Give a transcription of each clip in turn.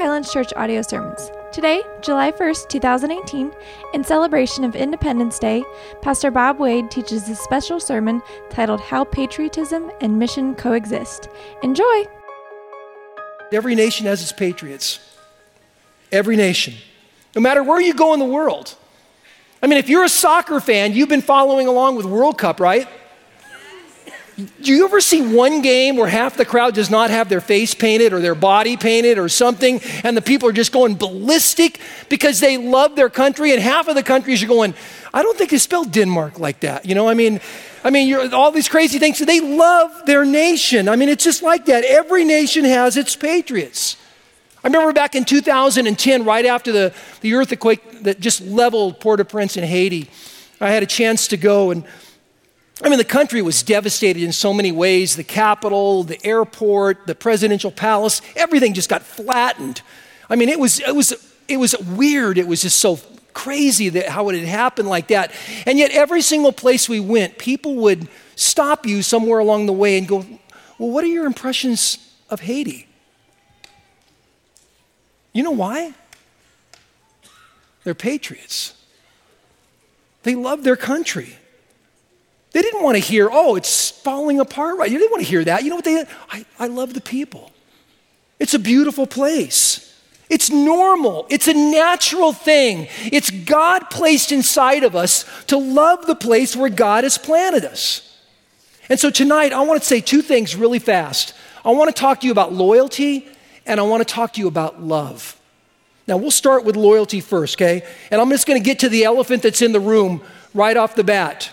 Highlands Church audio sermons. Today, July 1st, 2018, in celebration of Independence Day, Pastor Bob Wade teaches a special sermon titled How Patriotism and Mission Coexist. Enjoy! Every nation has its patriots. Every nation. No matter where you go in the world. I mean, if you're a soccer fan, you've been following along with World Cup, right? Do you ever see one game where half the crowd does not have their face painted or their body painted or something, and the people are just going ballistic because they love their country, and half of the countries are going, I don't think they spell Denmark like that. You know, I mean, I mean, all these crazy things. They love their nation. I mean, it's just like that. Every nation has its patriots. I remember back in 2010, right after the, the earthquake that just leveled Port au Prince in Haiti, I had a chance to go and I mean, the country was devastated in so many ways the capital, the airport, the presidential palace, everything just got flattened. I mean, it was, it was, it was weird. It was just so crazy that how it had happened like that. And yet, every single place we went, people would stop you somewhere along the way and go, Well, what are your impressions of Haiti? You know why? They're patriots, they love their country. They didn't want to hear, oh, it's falling apart right. You didn't want to hear that. You know what they I, I love the people. It's a beautiful place. It's normal. It's a natural thing. It's God placed inside of us to love the place where God has planted us. And so tonight, I want to say two things really fast. I want to talk to you about loyalty, and I want to talk to you about love. Now, we'll start with loyalty first, okay? And I'm just going to get to the elephant that's in the room right off the bat.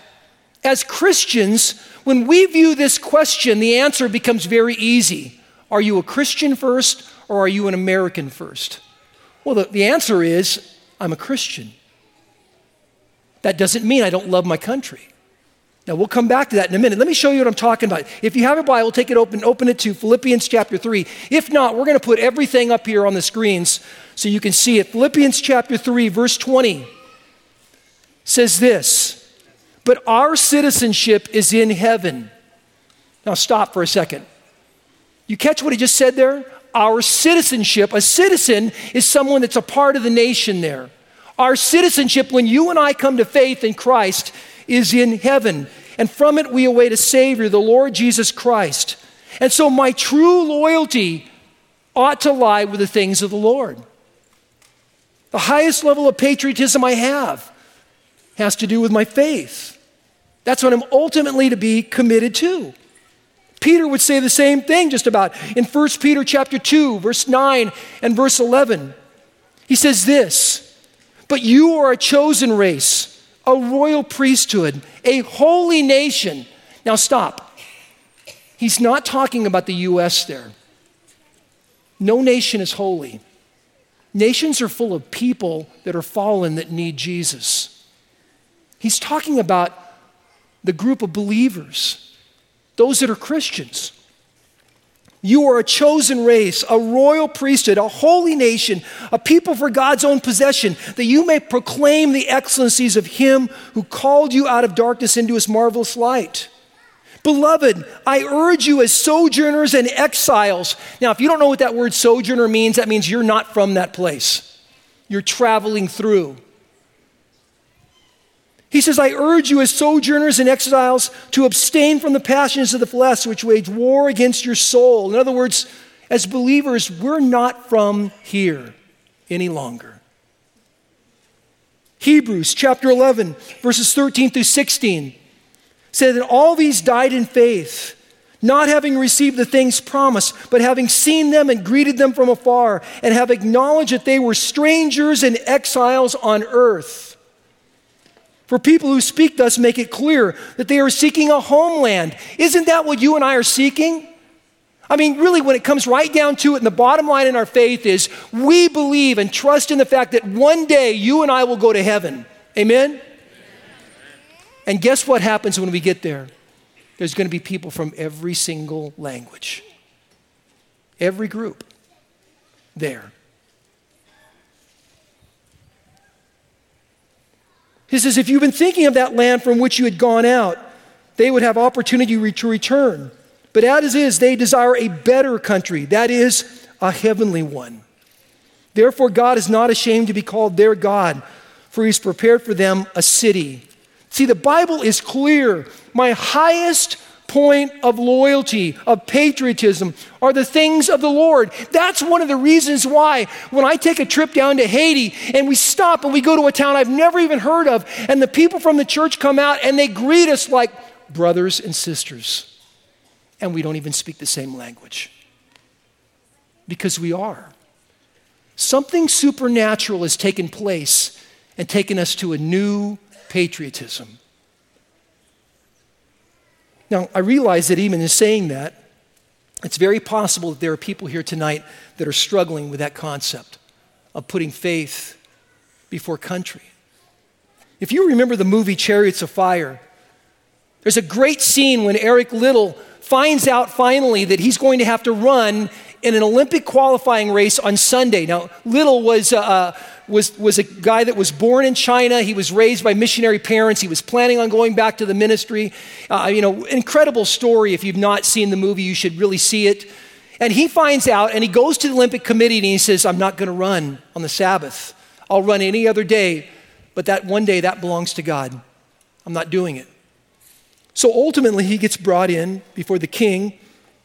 As Christians, when we view this question, the answer becomes very easy. Are you a Christian first or are you an American first? Well, the, the answer is I'm a Christian. That doesn't mean I don't love my country. Now, we'll come back to that in a minute. Let me show you what I'm talking about. If you have a Bible, take it open, open it to Philippians chapter 3. If not, we're going to put everything up here on the screens so you can see it. Philippians chapter 3, verse 20 says this but our citizenship is in heaven. Now, stop for a second. You catch what he just said there? Our citizenship, a citizen is someone that's a part of the nation there. Our citizenship, when you and I come to faith in Christ, is in heaven. And from it, we await a Savior, the Lord Jesus Christ. And so, my true loyalty ought to lie with the things of the Lord. The highest level of patriotism I have has to do with my faith. That's what I'm ultimately to be committed to. Peter would say the same thing just about in 1 Peter chapter 2 verse 9 and verse 11. He says this, "But you are a chosen race, a royal priesthood, a holy nation." Now stop. He's not talking about the US there. No nation is holy. Nations are full of people that are fallen that need Jesus. He's talking about the group of believers, those that are Christians. You are a chosen race, a royal priesthood, a holy nation, a people for God's own possession, that you may proclaim the excellencies of Him who called you out of darkness into His marvelous light. Beloved, I urge you as sojourners and exiles. Now, if you don't know what that word sojourner means, that means you're not from that place. You're traveling through. He says, I urge you as sojourners and exiles to abstain from the passions of the flesh which wage war against your soul. In other words, as believers, we're not from here any longer. Hebrews chapter 11, verses 13 through 16 said that all these died in faith, not having received the things promised, but having seen them and greeted them from afar, and have acknowledged that they were strangers and exiles on earth. For people who speak thus make it clear that they are seeking a homeland. Isn't that what you and I are seeking? I mean, really, when it comes right down to it, and the bottom line in our faith is we believe and trust in the fact that one day you and I will go to heaven. Amen? And guess what happens when we get there? There's going to be people from every single language, every group there. He says, if you've been thinking of that land from which you had gone out, they would have opportunity to return. But as is, they desire a better country, that is, a heavenly one. Therefore, God is not ashamed to be called their God, for he's prepared for them a city. See, the Bible is clear. My highest point of loyalty, of patriotism, are the things of the Lord. That's one of the reasons why when I take a trip down to Haiti and we stop and we go to a town I've never even heard of, and the people from the church come out and they greet us like brothers and sisters, and we don't even speak the same language. Because we are. Something supernatural has taken place and taken us to a new patriotism. Now, I realize that even in saying that, it's very possible that there are people here tonight that are struggling with that concept of putting faith before country. If you remember the movie Chariots of Fire, there's a great scene when Eric Liddell finds out finally that he's going to have to run in an Olympic qualifying race on Sunday. Now, Liddell was, uh, uh, was, was a guy that was born in China. He was raised by missionary parents. He was planning on going back to the ministry. Uh, you know, incredible story. If you've not seen the movie, you should really see it. And he finds out and he goes to the Olympic Committee and he says, I'm not going to run on the Sabbath. I'll run any other day, but that one day, that belongs to God. I'm not doing it. So ultimately, he gets brought in before the king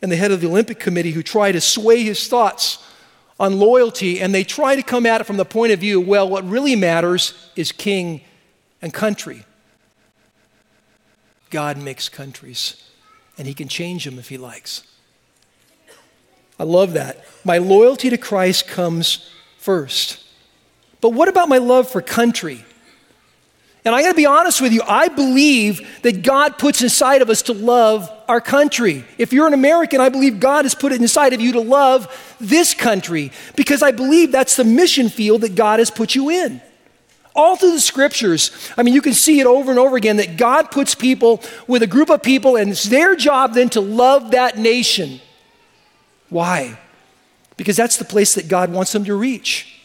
and the head of the Olympic Committee who try to sway his thoughts on loyalty, and they try to come at it from the point of view well, what really matters is king and country. God makes countries, and he can change them if he likes. I love that. My loyalty to Christ comes first. But what about my love for country? And I got to be honest with you, I believe that God puts inside of us to love our country. If you're an American, I believe God has put it inside of you to love this country because I believe that's the mission field that God has put you in. All through the scriptures, I mean, you can see it over and over again that God puts people with a group of people, and it's their job then to love that nation. Why? Because that's the place that God wants them to reach.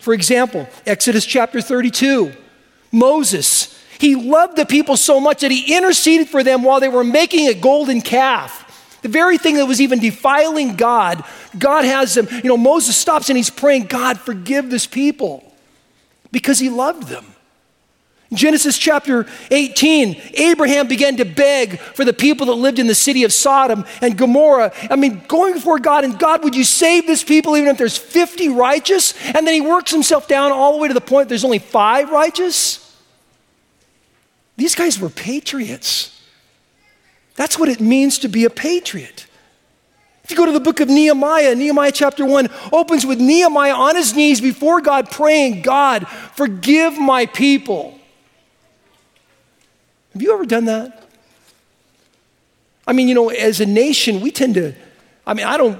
For example, Exodus chapter 32. Moses. He loved the people so much that he interceded for them while they were making a golden calf. The very thing that was even defiling God, God has them. You know, Moses stops and he's praying, God, forgive this people because he loved them. Genesis chapter 18, Abraham began to beg for the people that lived in the city of Sodom and Gomorrah. I mean, going before God, and God, would you save this people even if there's 50 righteous? And then he works himself down all the way to the point there's only five righteous. These guys were patriots. That's what it means to be a patriot. If you go to the book of Nehemiah, Nehemiah chapter 1 opens with Nehemiah on his knees before God praying, God, forgive my people. Have you ever done that? I mean, you know, as a nation, we tend to, I mean, I don't,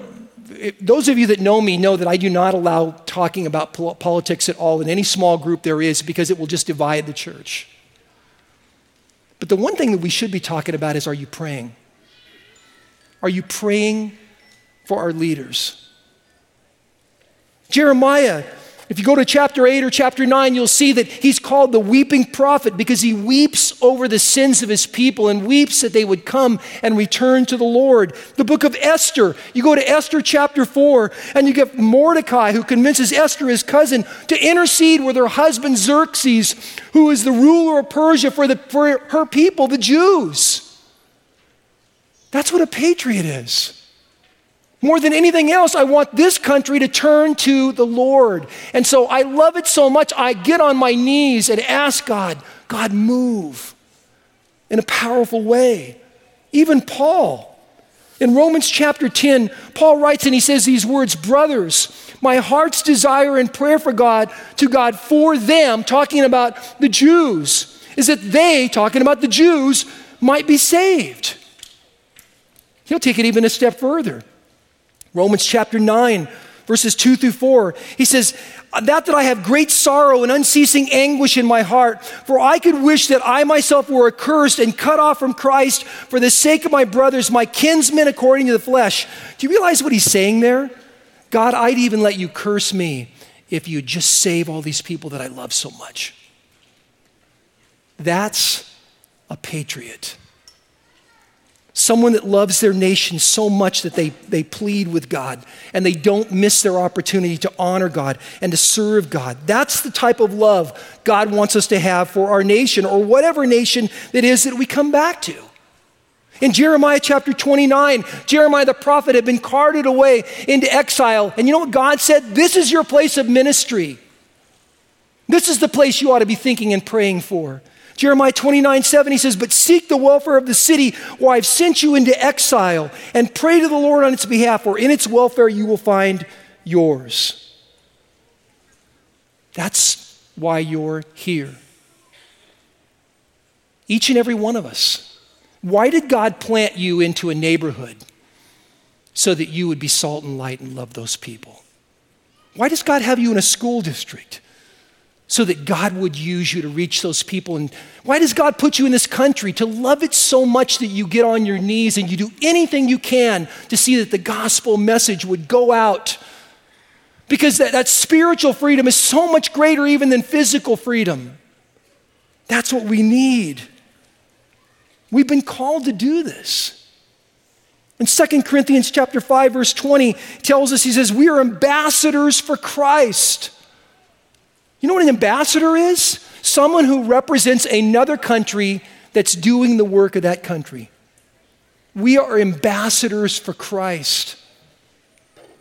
those of you that know me know that I do not allow talking about politics at all in any small group there is because it will just divide the church. But the one thing that we should be talking about is are you praying? Are you praying for our leaders? Jeremiah, if you go to chapter 8 or chapter 9, you'll see that he's called the weeping prophet because he weeps over the sins of his people and weeps that they would come and return to the Lord. The book of Esther, you go to Esther chapter 4, and you get Mordecai who convinces Esther, his cousin, to intercede with her husband Xerxes, who is the ruler of Persia for, the, for her people, the Jews. That's what a patriot is. More than anything else, I want this country to turn to the Lord. And so I love it so much, I get on my knees and ask God, God, move in a powerful way. Even Paul, in Romans chapter 10, Paul writes and he says these words Brothers, my heart's desire and prayer for God, to God for them, talking about the Jews, is that they, talking about the Jews, might be saved. He'll take it even a step further. Romans chapter 9, verses 2 through 4. He says, That that I have great sorrow and unceasing anguish in my heart, for I could wish that I myself were accursed and cut off from Christ for the sake of my brothers, my kinsmen according to the flesh. Do you realize what he's saying there? God, I'd even let you curse me if you'd just save all these people that I love so much. That's a patriot. Someone that loves their nation so much that they, they plead with God and they don't miss their opportunity to honor God and to serve God. That's the type of love God wants us to have for our nation or whatever nation that is that we come back to. In Jeremiah chapter 29, Jeremiah the prophet had been carted away into exile. And you know what God said? This is your place of ministry. This is the place you ought to be thinking and praying for. Jeremiah 29 7, he says, But seek the welfare of the city where I've sent you into exile, and pray to the Lord on its behalf, for in its welfare you will find yours. That's why you're here. Each and every one of us. Why did God plant you into a neighborhood? So that you would be salt and light and love those people. Why does God have you in a school district? So that God would use you to reach those people. And why does God put you in this country? To love it so much that you get on your knees and you do anything you can to see that the gospel message would go out. Because that, that spiritual freedom is so much greater even than physical freedom. That's what we need. We've been called to do this. In 2 Corinthians chapter 5 verse 20 tells us he says we are ambassadors for Christ. You know what an ambassador is? Someone who represents another country that's doing the work of that country. We are ambassadors for Christ,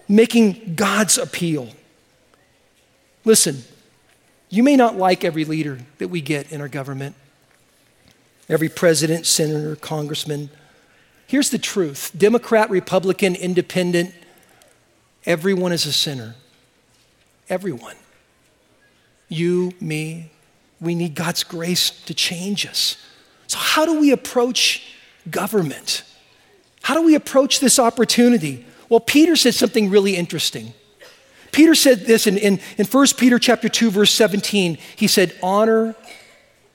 making God's appeal. Listen, you may not like every leader that we get in our government, every president, senator, congressman. Here's the truth Democrat, Republican, Independent, everyone is a sinner. Everyone you, me. We need God's grace to change us. So, how do we approach government? How do we approach this opportunity? Well, Peter said something really interesting. Peter said this in, in, in 1 Peter chapter 2, verse 17. He said, honor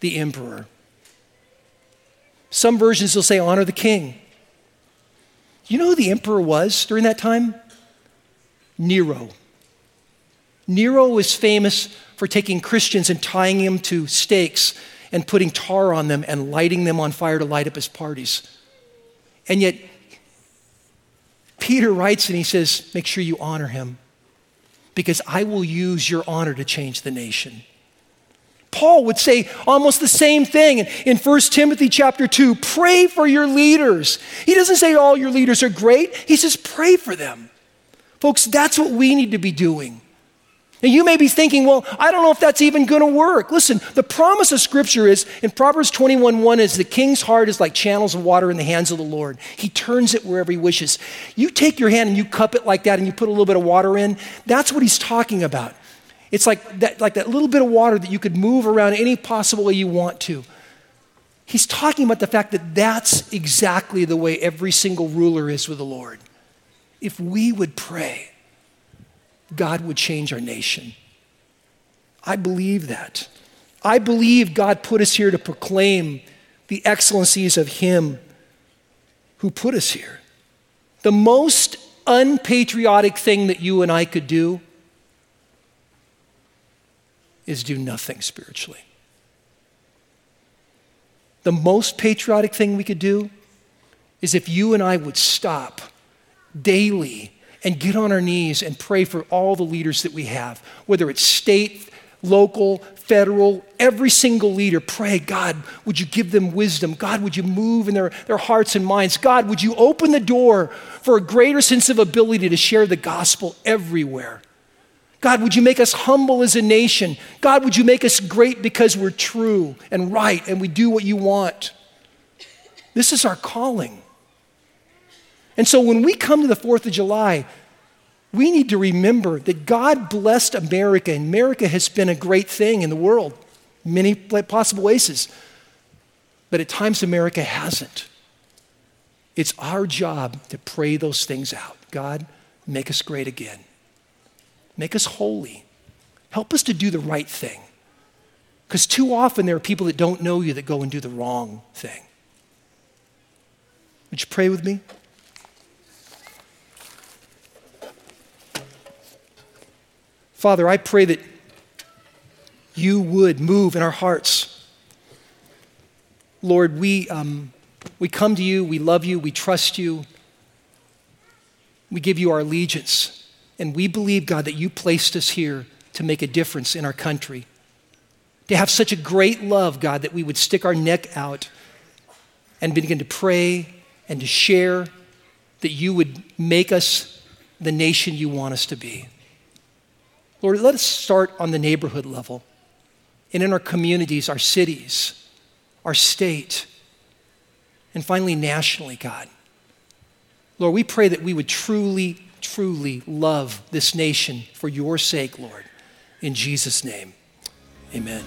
the emperor. Some versions will say, honor the king. You know who the emperor was during that time? Nero. Nero was famous for taking Christians and tying them to stakes and putting tar on them and lighting them on fire to light up his parties. And yet, Peter writes and he says, Make sure you honor him because I will use your honor to change the nation. Paul would say almost the same thing in 1 Timothy chapter 2 pray for your leaders. He doesn't say all your leaders are great, he says pray for them. Folks, that's what we need to be doing. And you may be thinking, well, I don't know if that's even going to work. Listen, the promise of Scripture is in Proverbs 21 1 is the king's heart is like channels of water in the hands of the Lord. He turns it wherever he wishes. You take your hand and you cup it like that and you put a little bit of water in, that's what he's talking about. It's like that, like that little bit of water that you could move around any possible way you want to. He's talking about the fact that that's exactly the way every single ruler is with the Lord. If we would pray, God would change our nation. I believe that. I believe God put us here to proclaim the excellencies of Him who put us here. The most unpatriotic thing that you and I could do is do nothing spiritually. The most patriotic thing we could do is if you and I would stop daily and get on our knees and pray for all the leaders that we have, whether it's state, local, federal, every single leader. Pray, God, would you give them wisdom? God, would you move in their, their hearts and minds? God, would you open the door for a greater sense of ability to share the gospel everywhere? God, would you make us humble as a nation? God, would you make us great because we're true and right and we do what you want? This is our calling. And so when we come to the 4th of July, we need to remember that God blessed America, and America has been a great thing in the world, many possible ways. But at times, America hasn't. It's our job to pray those things out. God, make us great again. Make us holy. Help us to do the right thing. Because too often there are people that don't know you that go and do the wrong thing. Would you pray with me? Father, I pray that you would move in our hearts. Lord, we, um, We come to you, we love you, we trust you. We give you our allegiance. And we believe, God, that you placed us here to make a difference in our country. To have such a great love, God, that we would stick our neck out and begin to pray and to share that you would make us the nation you want us to be. Lord, let us start on the neighborhood level and in our communities, our cities, our state, and finally nationally, God. Lord, we pray that we would truly, truly love this nation for your sake, Lord. In Jesus' name, amen.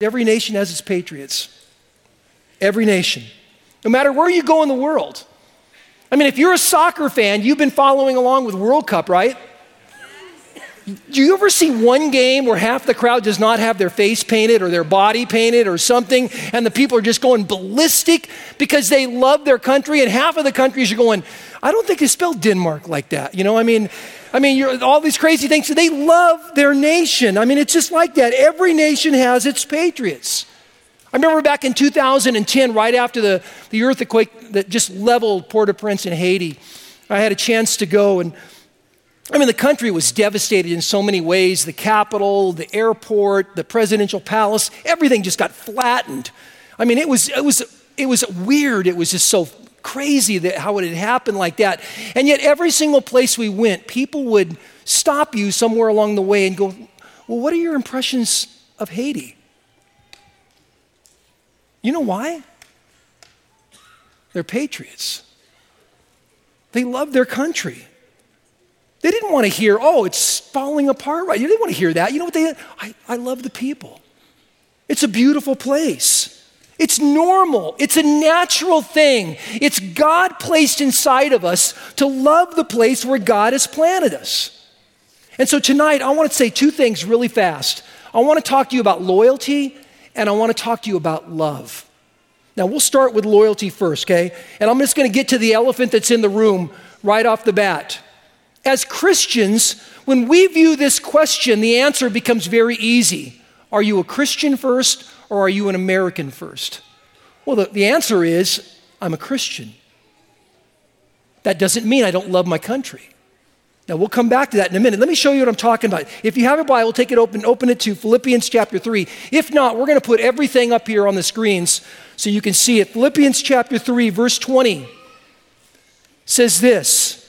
Every nation has its patriots. Every nation. No matter where you go in the world. I mean, if you're a soccer fan, you've been following along with World Cup, right? Do you ever see one game where half the crowd does not have their face painted or their body painted or something, and the people are just going ballistic because they love their country, and half of the countries are going, I don't think they spell Denmark like that. You know, I mean, I mean, all these crazy things. They love their nation. I mean, it's just like that. Every nation has its patriots. I remember back in 2010, right after the, the earthquake that just leveled Port au Prince in Haiti, I had a chance to go and I mean, the country was devastated in so many ways the capital, the airport, the presidential palace, everything just got flattened. I mean, it was, it was, it was weird. It was just so crazy that how it had happened like that. And yet, every single place we went, people would stop you somewhere along the way and go, Well, what are your impressions of Haiti? You know why? They're patriots. They love their country. They didn't want to hear, oh, it's falling apart right. You didn't want to hear that. You know what they I, I love the people. It's a beautiful place. It's normal. It's a natural thing. It's God placed inside of us to love the place where God has planted us. And so tonight, I want to say two things really fast. I want to talk to you about loyalty, and I want to talk to you about love. Now, we'll start with loyalty first, okay? And I'm just going to get to the elephant that's in the room right off the bat. As Christians, when we view this question, the answer becomes very easy. Are you a Christian first or are you an American first? Well, the, the answer is I'm a Christian. That doesn't mean I don't love my country. Now, we'll come back to that in a minute. Let me show you what I'm talking about. If you have a Bible, take it open, open it to Philippians chapter 3. If not, we're going to put everything up here on the screens so you can see it. Philippians chapter 3, verse 20 says this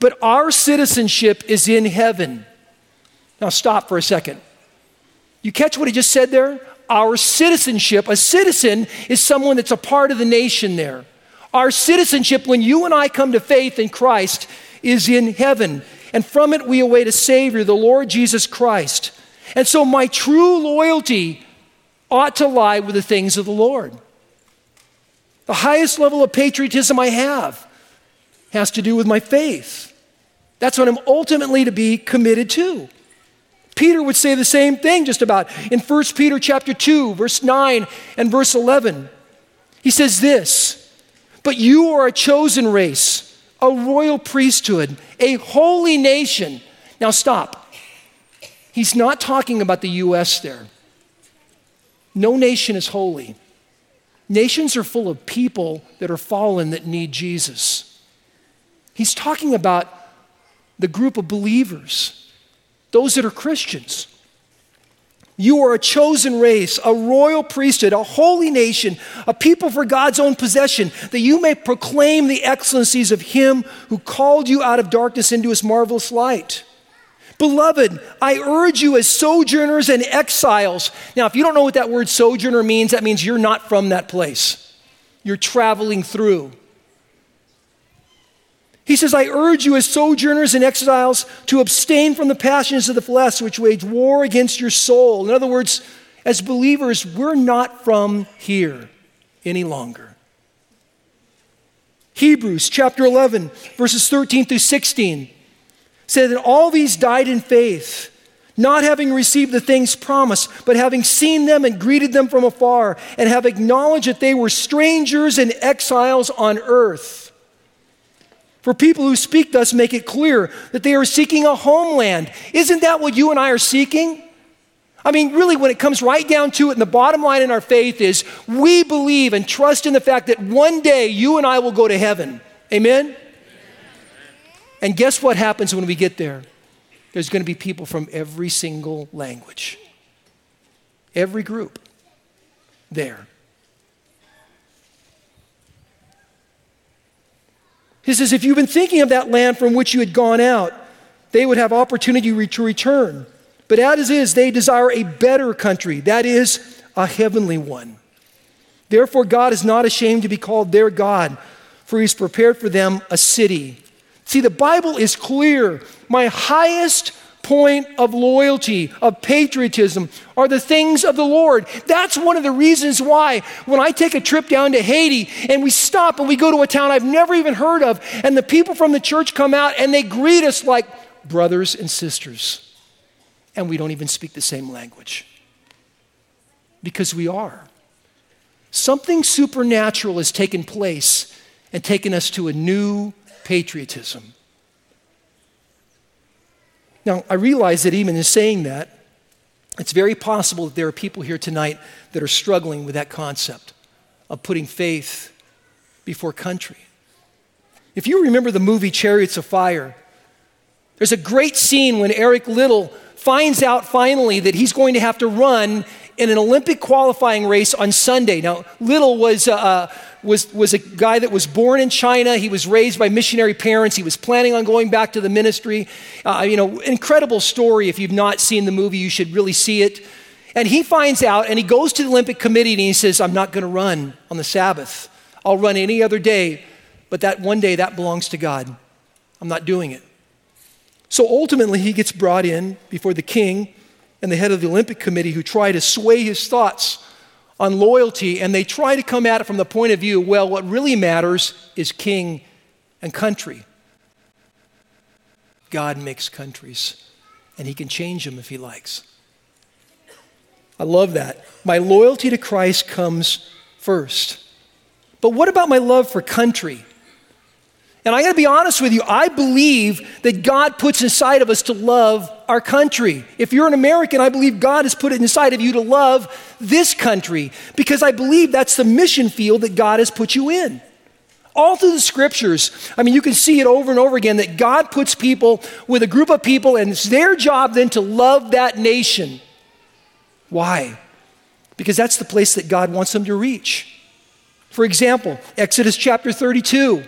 but our citizenship is in heaven. Now, stop for a second. You catch what he just said there? Our citizenship, a citizen is someone that's a part of the nation there. Our citizenship, when you and I come to faith in Christ, is in heaven. And from it we await a Savior, the Lord Jesus Christ. And so my true loyalty ought to lie with the things of the Lord. The highest level of patriotism I have has to do with my faith. That's what I'm ultimately to be committed to. Peter would say the same thing just about in 1 Peter chapter 2 verse 9 and verse 11. He says this, "But you are a chosen race, a royal priesthood, a holy nation." Now stop. He's not talking about the US there. No nation is holy. Nations are full of people that are fallen that need Jesus. He's talking about the group of believers, those that are Christians. You are a chosen race, a royal priesthood, a holy nation, a people for God's own possession, that you may proclaim the excellencies of Him who called you out of darkness into His marvelous light. Beloved, I urge you as sojourners and exiles. Now, if you don't know what that word sojourner means, that means you're not from that place. You're traveling through. He says, I urge you as sojourners and exiles to abstain from the passions of the flesh which wage war against your soul. In other words, as believers, we're not from here any longer. Hebrews chapter 11, verses 13 through 16 say that all these died in faith, not having received the things promised, but having seen them and greeted them from afar, and have acknowledged that they were strangers and exiles on earth. For people who speak thus make it clear that they are seeking a homeland. Isn't that what you and I are seeking? I mean, really, when it comes right down to it, and the bottom line in our faith is we believe and trust in the fact that one day you and I will go to heaven. Amen? And guess what happens when we get there? There's going to be people from every single language, every group there. He says, if you've been thinking of that land from which you had gone out, they would have opportunity to return. But as is, they desire a better country, that is, a heavenly one. Therefore, God is not ashamed to be called their God, for he's prepared for them a city. See, the Bible is clear. My highest point of loyalty, of patriotism, are the things of the Lord. That's one of the reasons why when I take a trip down to Haiti and we stop and we go to a town I've never even heard of, and the people from the church come out and they greet us like brothers and sisters and we don't even speak the same language. Because we are. Something supernatural has taken place and taken us to a new patriotism. Now, I realize that even in saying that, it's very possible that there are people here tonight that are struggling with that concept of putting faith before country. If you remember the movie Chariots of Fire, there's a great scene when Eric Liddell finds out finally that he's going to have to run in an Olympic qualifying race on Sunday. Now, Liddell was, uh, uh, was, was a guy that was born in China. He was raised by missionary parents. He was planning on going back to the ministry. Uh, you know, incredible story. If you've not seen the movie, you should really see it. And he finds out and he goes to the Olympic Committee and he says, I'm not going to run on the Sabbath. I'll run any other day, but that one day that belongs to God. I'm not doing it. So ultimately, he gets brought in before the king and the head of the Olympic Committee who try to sway his thoughts on loyalty, and they try to come at it from the point of view well, what really matters is king and country. God makes countries, and he can change them if he likes. I love that. My loyalty to Christ comes first. But what about my love for country? And I got to be honest with you, I believe that God puts inside of us to love our country. If you're an American, I believe God has put it inside of you to love this country because I believe that's the mission field that God has put you in. All through the scriptures, I mean, you can see it over and over again that God puts people with a group of people, and it's their job then to love that nation. Why? Because that's the place that God wants them to reach. For example, Exodus chapter 32.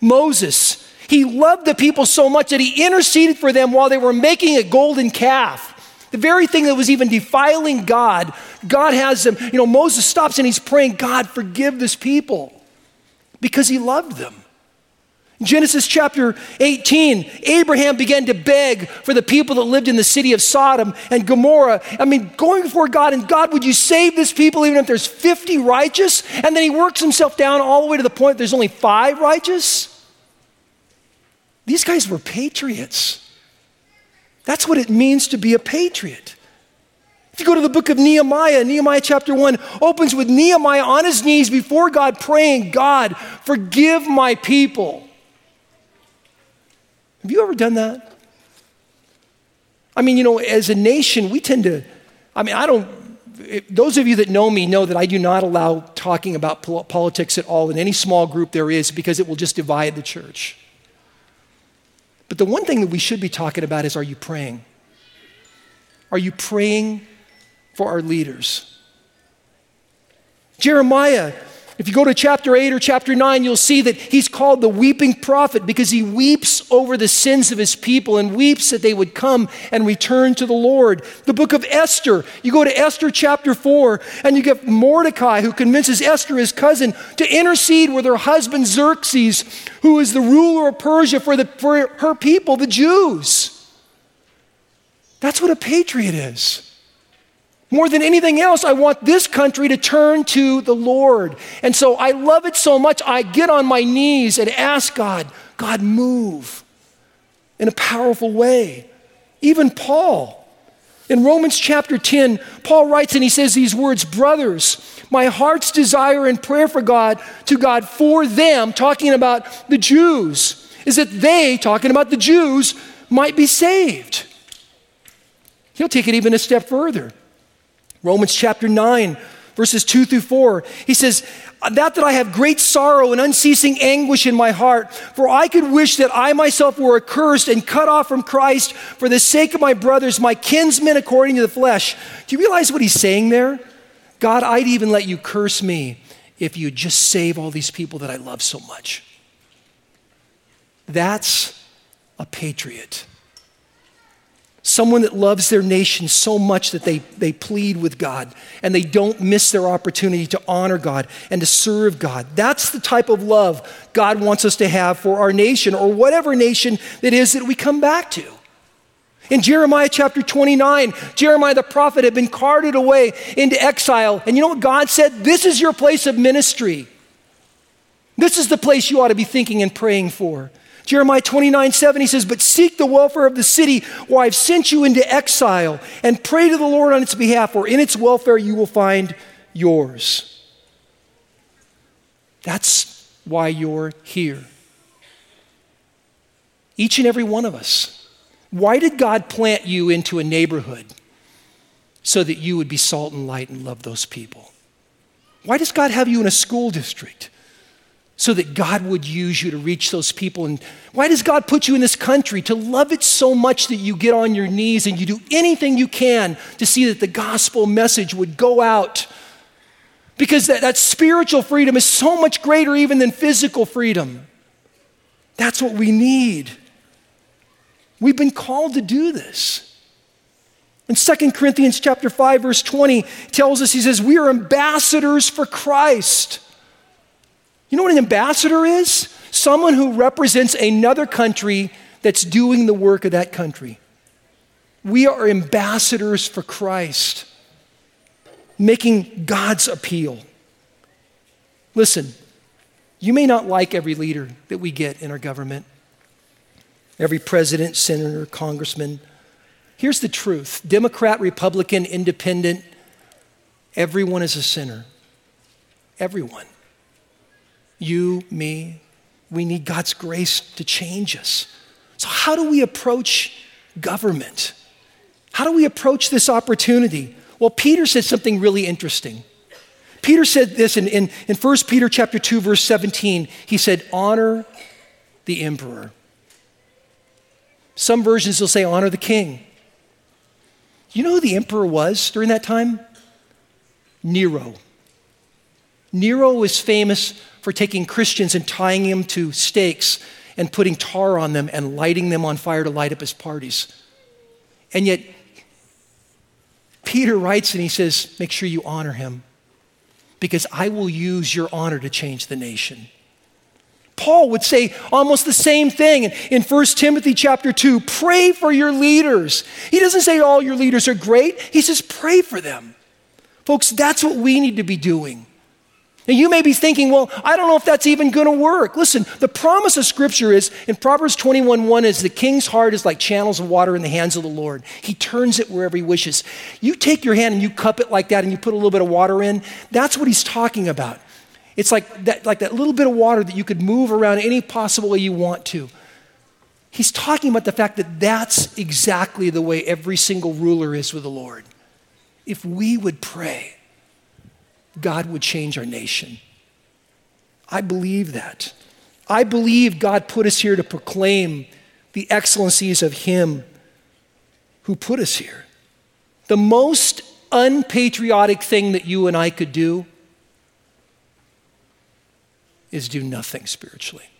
Moses. He loved the people so much that he interceded for them while they were making a golden calf. The very thing that was even defiling God, God has them. You know, Moses stops and he's praying, God, forgive this people because he loved them. Genesis chapter 18, Abraham began to beg for the people that lived in the city of Sodom and Gomorrah. I mean, going before God, and God, would you save this people even if there's 50 righteous? And then he works himself down all the way to the point there's only five righteous? These guys were patriots. That's what it means to be a patriot. If you go to the book of Nehemiah, Nehemiah chapter 1 opens with Nehemiah on his knees before God praying, God, forgive my people. Have you ever done that? I mean, you know, as a nation, we tend to, I mean, I don't, those of you that know me know that I do not allow talking about politics at all in any small group there is because it will just divide the church. But the one thing that we should be talking about is are you praying? Are you praying for our leaders? Jeremiah if you go to chapter 8 or chapter 9, you'll see that he's called the weeping prophet because he weeps over the sins of his people and weeps that they would come and return to the Lord. The book of Esther, you go to Esther chapter 4, and you get Mordecai who convinces Esther, his cousin, to intercede with her husband Xerxes, who is the ruler of Persia for, the, for her people, the Jews. That's what a patriot is. More than anything else, I want this country to turn to the Lord. And so I love it so much, I get on my knees and ask God, God, move in a powerful way. Even Paul, in Romans chapter 10, Paul writes and he says these words Brothers, my heart's desire and prayer for God, to God for them, talking about the Jews, is that they, talking about the Jews, might be saved. He'll take it even a step further. Romans chapter 9, verses 2 through 4. He says, That that I have great sorrow and unceasing anguish in my heart, for I could wish that I myself were accursed and cut off from Christ for the sake of my brothers, my kinsmen according to the flesh. Do you realize what he's saying there? God, I'd even let you curse me if you'd just save all these people that I love so much. That's a patriot. Someone that loves their nation so much that they, they plead with God and they don't miss their opportunity to honor God and to serve God. That's the type of love God wants us to have for our nation or whatever nation that is that we come back to. In Jeremiah chapter 29, Jeremiah the prophet had been carted away into exile. And you know what God said? This is your place of ministry. This is the place you ought to be thinking and praying for. Jeremiah 29 7, he says, But seek the welfare of the city where I've sent you into exile, and pray to the Lord on its behalf, for in its welfare you will find yours. That's why you're here. Each and every one of us. Why did God plant you into a neighborhood? So that you would be salt and light and love those people. Why does God have you in a school district? So that God would use you to reach those people. And why does God put you in this country? To love it so much that you get on your knees and you do anything you can to see that the gospel message would go out. Because that, that spiritual freedom is so much greater even than physical freedom. That's what we need. We've been called to do this. In 2 Corinthians chapter 5 verse 20 tells us he says we are ambassadors for Christ. You know what an ambassador is? Someone who represents another country that's doing the work of that country. We are ambassadors for Christ, making God's appeal. Listen, you may not like every leader that we get in our government, every president, senator, congressman. Here's the truth Democrat, Republican, Independent, everyone is a sinner. Everyone you, me. We need God's grace to change us. So, how do we approach government? How do we approach this opportunity? Well, Peter said something really interesting. Peter said this in, in, in 1 Peter chapter 2, verse 17. He said, honor the emperor. Some versions will say, honor the king. You know who the emperor was during that time? Nero. Nero was famous for taking Christians and tying them to stakes and putting tar on them and lighting them on fire to light up his parties. And yet, Peter writes and he says, Make sure you honor him because I will use your honor to change the nation. Paul would say almost the same thing in 1 Timothy chapter 2 pray for your leaders. He doesn't say all your leaders are great, he says pray for them. Folks, that's what we need to be doing. Now, you may be thinking, well, I don't know if that's even going to work. Listen, the promise of Scripture is in Proverbs 21 1 is the king's heart is like channels of water in the hands of the Lord. He turns it wherever he wishes. You take your hand and you cup it like that and you put a little bit of water in, that's what he's talking about. It's like that, like that little bit of water that you could move around any possible way you want to. He's talking about the fact that that's exactly the way every single ruler is with the Lord. If we would pray, God would change our nation. I believe that. I believe God put us here to proclaim the excellencies of Him who put us here. The most unpatriotic thing that you and I could do is do nothing spiritually.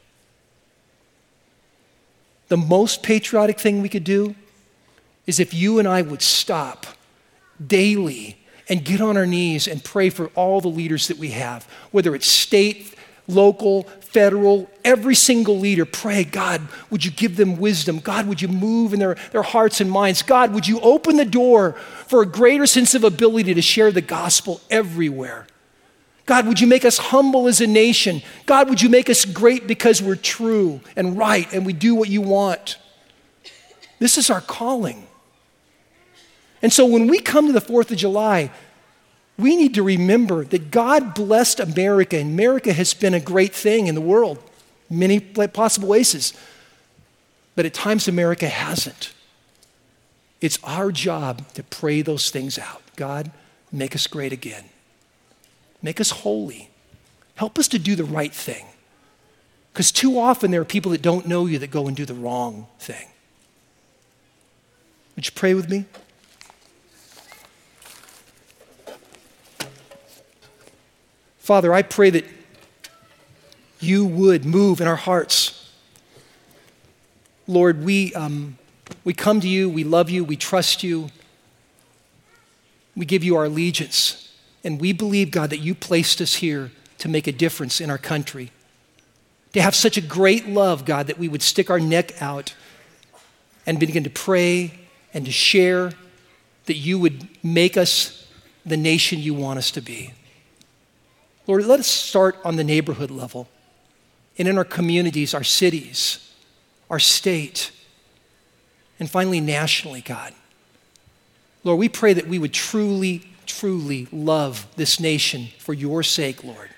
The most patriotic thing we could do is if you and I would stop daily and get on our knees and pray for all the leaders that we have, whether it's state, local, federal, every single leader. Pray, God, would you give them wisdom? God, would you move in their, their hearts and minds? God, would you open the door for a greater sense of ability to share the gospel everywhere? God, would you make us humble as a nation? God, would you make us great because we're true and right and we do what you want? This is our calling. And so when we come to the 4th of July, we need to remember that God blessed America, and America has been a great thing in the world, many possible ways. but at times America hasn't. It's our job to pray those things out. God, make us great again. Make us holy. Help us to do the right thing. Because too often there are people that don't know you that go and do the wrong thing. Would you pray with me? Father, I pray that you would move in our hearts. Lord, we, um, we come to you, we love you, we trust you, we give you our allegiance. And we believe, God, that you placed us here to make a difference in our country. To have such a great love, God, that we would stick our neck out and begin to pray and to share that you would make us the nation you want us to be. Lord, let us start on the neighborhood level and in our communities, our cities, our state, and finally nationally, God. Lord, we pray that we would truly, truly love this nation for your sake, Lord.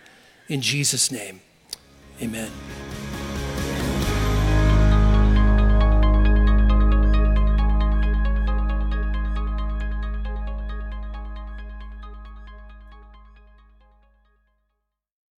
In Jesus' name, amen.